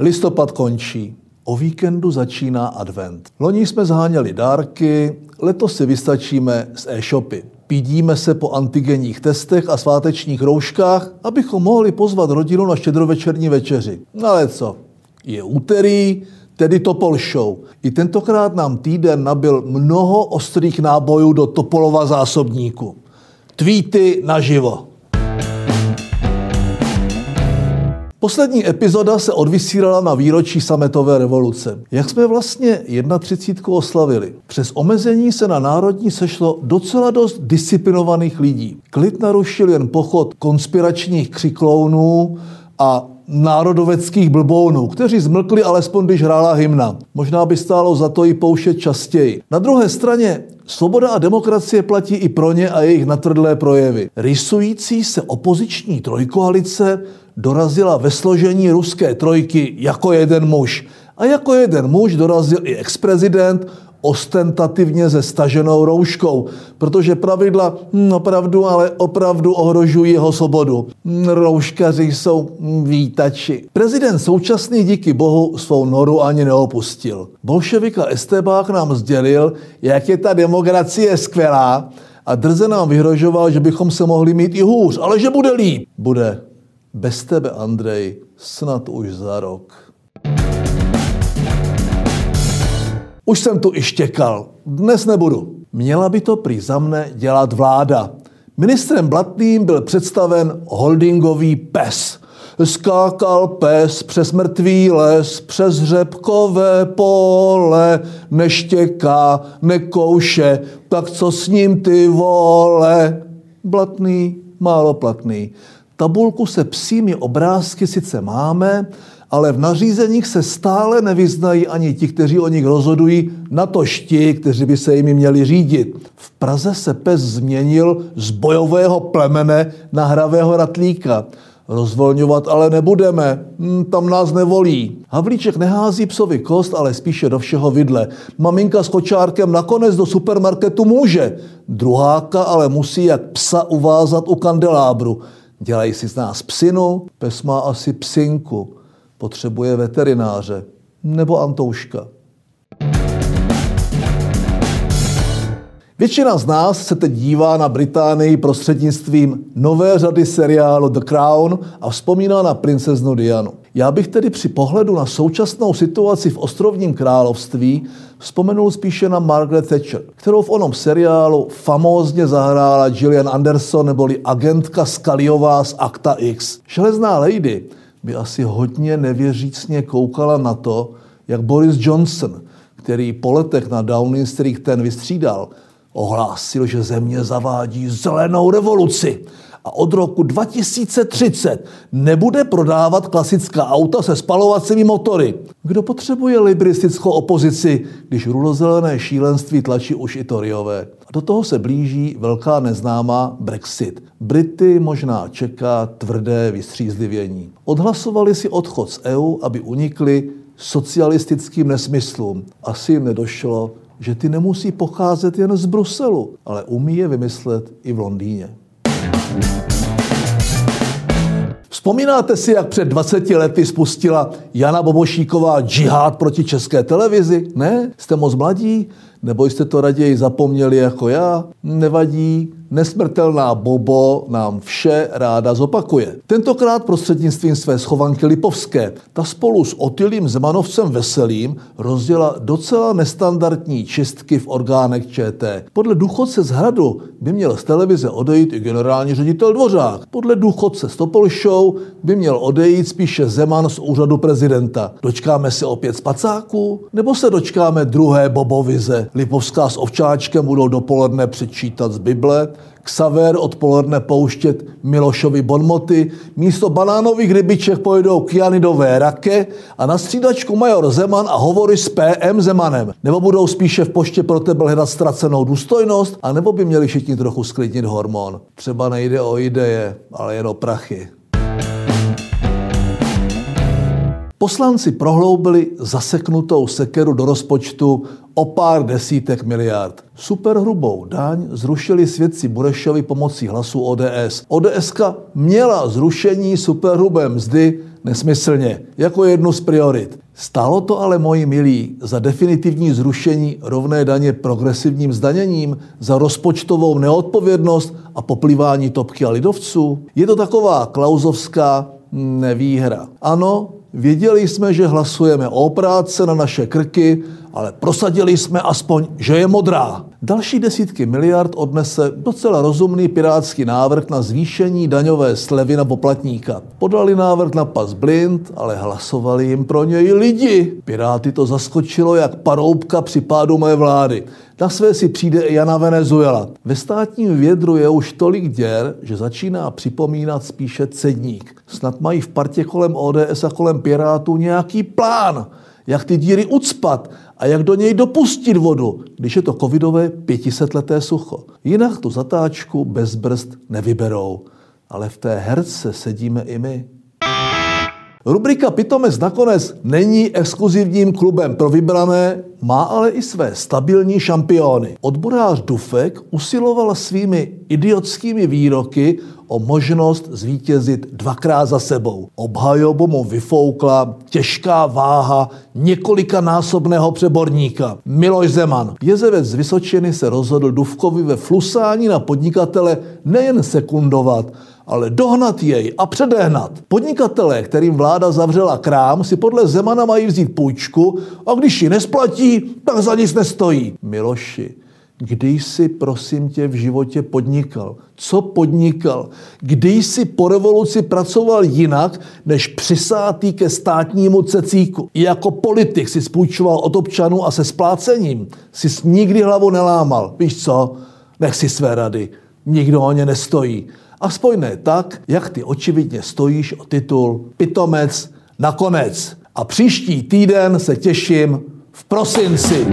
Listopad končí. O víkendu začíná advent. Loni jsme zháněli dárky, letos si vystačíme z e-shopy. Pídíme se po antigenních testech a svátečních rouškách, abychom mohli pozvat rodinu na štědrovečerní večeři. Ale co? Je úterý, tedy Topol Show. I tentokrát nám týden nabil mnoho ostrých nábojů do Topolova zásobníku. Tweety naživo. Poslední epizoda se odvysílala na výročí sametové revoluce. Jak jsme vlastně 31. oslavili? Přes omezení se na národní sešlo docela dost disciplinovaných lidí. Klid narušil jen pochod konspiračních křiklounů a národoveckých blbounů, kteří zmlkli alespoň, když hrála hymna. Možná by stálo za to i poušet častěji. Na druhé straně Svoboda a demokracie platí i pro ně a jejich natvrdlé projevy. Rysující se opoziční trojkoalice dorazila ve složení ruské trojky jako jeden muž. A jako jeden muž dorazil i ex-prezident, ostentativně se staženou rouškou, protože pravidla hm, opravdu, ale opravdu ohrožují jeho svobodu. Hm, rouškaři jsou hm, vítači. Prezident současný díky bohu svou noru ani neopustil. Bolševika Estebák nám sdělil, jak je ta demokracie skvělá a drze nám vyhrožoval, že bychom se mohli mít i hůř, ale že bude líp. Bude. Bez tebe, Andrej, snad už za rok. Už jsem tu i štěkal. Dnes nebudu. Měla by to prý za mne dělat vláda. Ministrem Blatným byl představen holdingový pes. Skákal pes přes mrtvý les, přes řepkové pole, neštěká, nekouše, tak co s ním ty vole? Blatný, málo platný. Tabulku se psími obrázky sice máme, ale v nařízeních se stále nevyznají ani ti, kteří o nich rozhodují, na to ti, kteří by se jimi měli řídit. V Praze se pes změnil z bojového plemene na hravého ratlíka. Rozvolňovat ale nebudeme, hm, tam nás nevolí. Havlíček nehází psovi kost, ale spíše do všeho vidle. Maminka s kočárkem nakonec do supermarketu může. Druháka ale musí jak psa uvázat u kandelábru. Dělají si z nás psinu, pes má asi psinku potřebuje veterináře nebo Antouška. Většina z nás se teď dívá na Británii prostřednictvím nové řady seriálu The Crown a vzpomíná na princeznu Dianu. Já bych tedy při pohledu na současnou situaci v ostrovním království vzpomenul spíše na Margaret Thatcher, kterou v onom seriálu famózně zahrála Gillian Anderson neboli agentka Skaliová z Akta X. Železná lady by asi hodně nevěřícně koukala na to, jak Boris Johnson, který po letech na Downing Street ten vystřídal, ohlásil, že země zavádí zelenou revoluci a od roku 2030 nebude prodávat klasická auta se spalovacími motory. Kdo potřebuje liberistickou opozici, když rulozelené šílenství tlačí už i Toryové? A do toho se blíží velká neznámá Brexit. Brity možná čeká tvrdé vystřízlivění. Odhlasovali si odchod z EU, aby unikli socialistickým nesmyslům. Asi jim nedošlo, že ty nemusí pocházet jen z Bruselu, ale umí je vymyslet i v Londýně. Vzpomínáte si, jak před 20 lety spustila Jana Bobošíková džihad proti české televizi? Ne? Jste moc mladí? Nebo jste to raději zapomněli jako já? Nevadí, Nesmrtelná Bobo nám vše ráda zopakuje. Tentokrát prostřednictvím své schovanky Lipovské. Ta spolu s Otylým Zemanovcem Veselým rozděla docela nestandardní čistky v orgánech ČT. Podle důchodce z Hradu by měl z televize odejít i generální ředitel Dvořák. Podle důchodce z Topol Show by měl odejít spíše Zeman z úřadu prezidenta. Dočkáme se opět spacáků? Nebo se dočkáme druhé Bobovize? Lipovská s Ovčáčkem budou dopoledne přečítat z Bible, Xaver odpoledne pouštět Milošovi bonmoty, místo banánových rybiček pojedou kyanidové rake a na střídačku major Zeman a hovory s PM Zemanem. Nebo budou spíše v poště pro tebe hledat ztracenou důstojnost, a nebo by měli všichni trochu sklidnit hormon. Třeba nejde o ideje, ale jen o prachy. Poslanci prohloubili zaseknutou sekeru do rozpočtu o pár desítek miliard. Superhrubou daň zrušili svědci Burešovi pomocí hlasů ODS. ODSka měla zrušení superhrubé mzdy nesmyslně, jako jednu z priorit. Stálo to ale, moji milí, za definitivní zrušení rovné daně progresivním zdaněním, za rozpočtovou neodpovědnost a poplivání topky a lidovců? Je to taková klauzovská nevýhra. Ano, věděli jsme, že hlasujeme o práce na naše krky, ale prosadili jsme aspoň, že je modrá. Další desítky miliard odnese docela rozumný pirátský návrh na zvýšení daňové slevy na poplatníka. Podali návrh na pas blind, ale hlasovali jim pro něj lidi. Piráty to zaskočilo jak paroubka při pádu mé vlády. Na své si přijde i Jana Venezuela. Ve státním vědru je už tolik děr, že začíná připomínat spíše cedník. Snad mají v partě kolem ODS a kolem Pirátů nějaký plán jak ty díry ucpat a jak do něj dopustit vodu, když je to covidové pětisetleté sucho. Jinak tu zatáčku bez brzd nevyberou. Ale v té herce sedíme i my. Rubrika Pitomec nakonec není exkluzivním klubem pro vybrané, má ale i své stabilní šampiony. Odborář Dufek usiloval svými idiotskými výroky o možnost zvítězit dvakrát za sebou. Obhajobu mu vyfoukla těžká váha několika násobného přeborníka. Miloš Zeman. Jezevec z Vysočiny se rozhodl Dufkovi ve flusání na podnikatele nejen sekundovat, ale dohnat jej a předehnat. Podnikatelé, kterým vláda zavřela krám, si podle Zemana mají vzít půjčku a když ji nesplatí, tak za nic nestojí. Miloši, Kdy jsi, prosím tě, v životě podnikal? Co podnikal? Kdy jsi po revoluci pracoval jinak, než přisátý ke státnímu cecíku? I jako politik si spůjčoval od občanů a se splácením si nikdy hlavu nelámal. Víš co? Nech si své rady. Nikdo o ně nestojí. Aspoň ne tak, jak ty očividně stojíš o titul pitomec nakonec. A příští týden se těším v prosinci.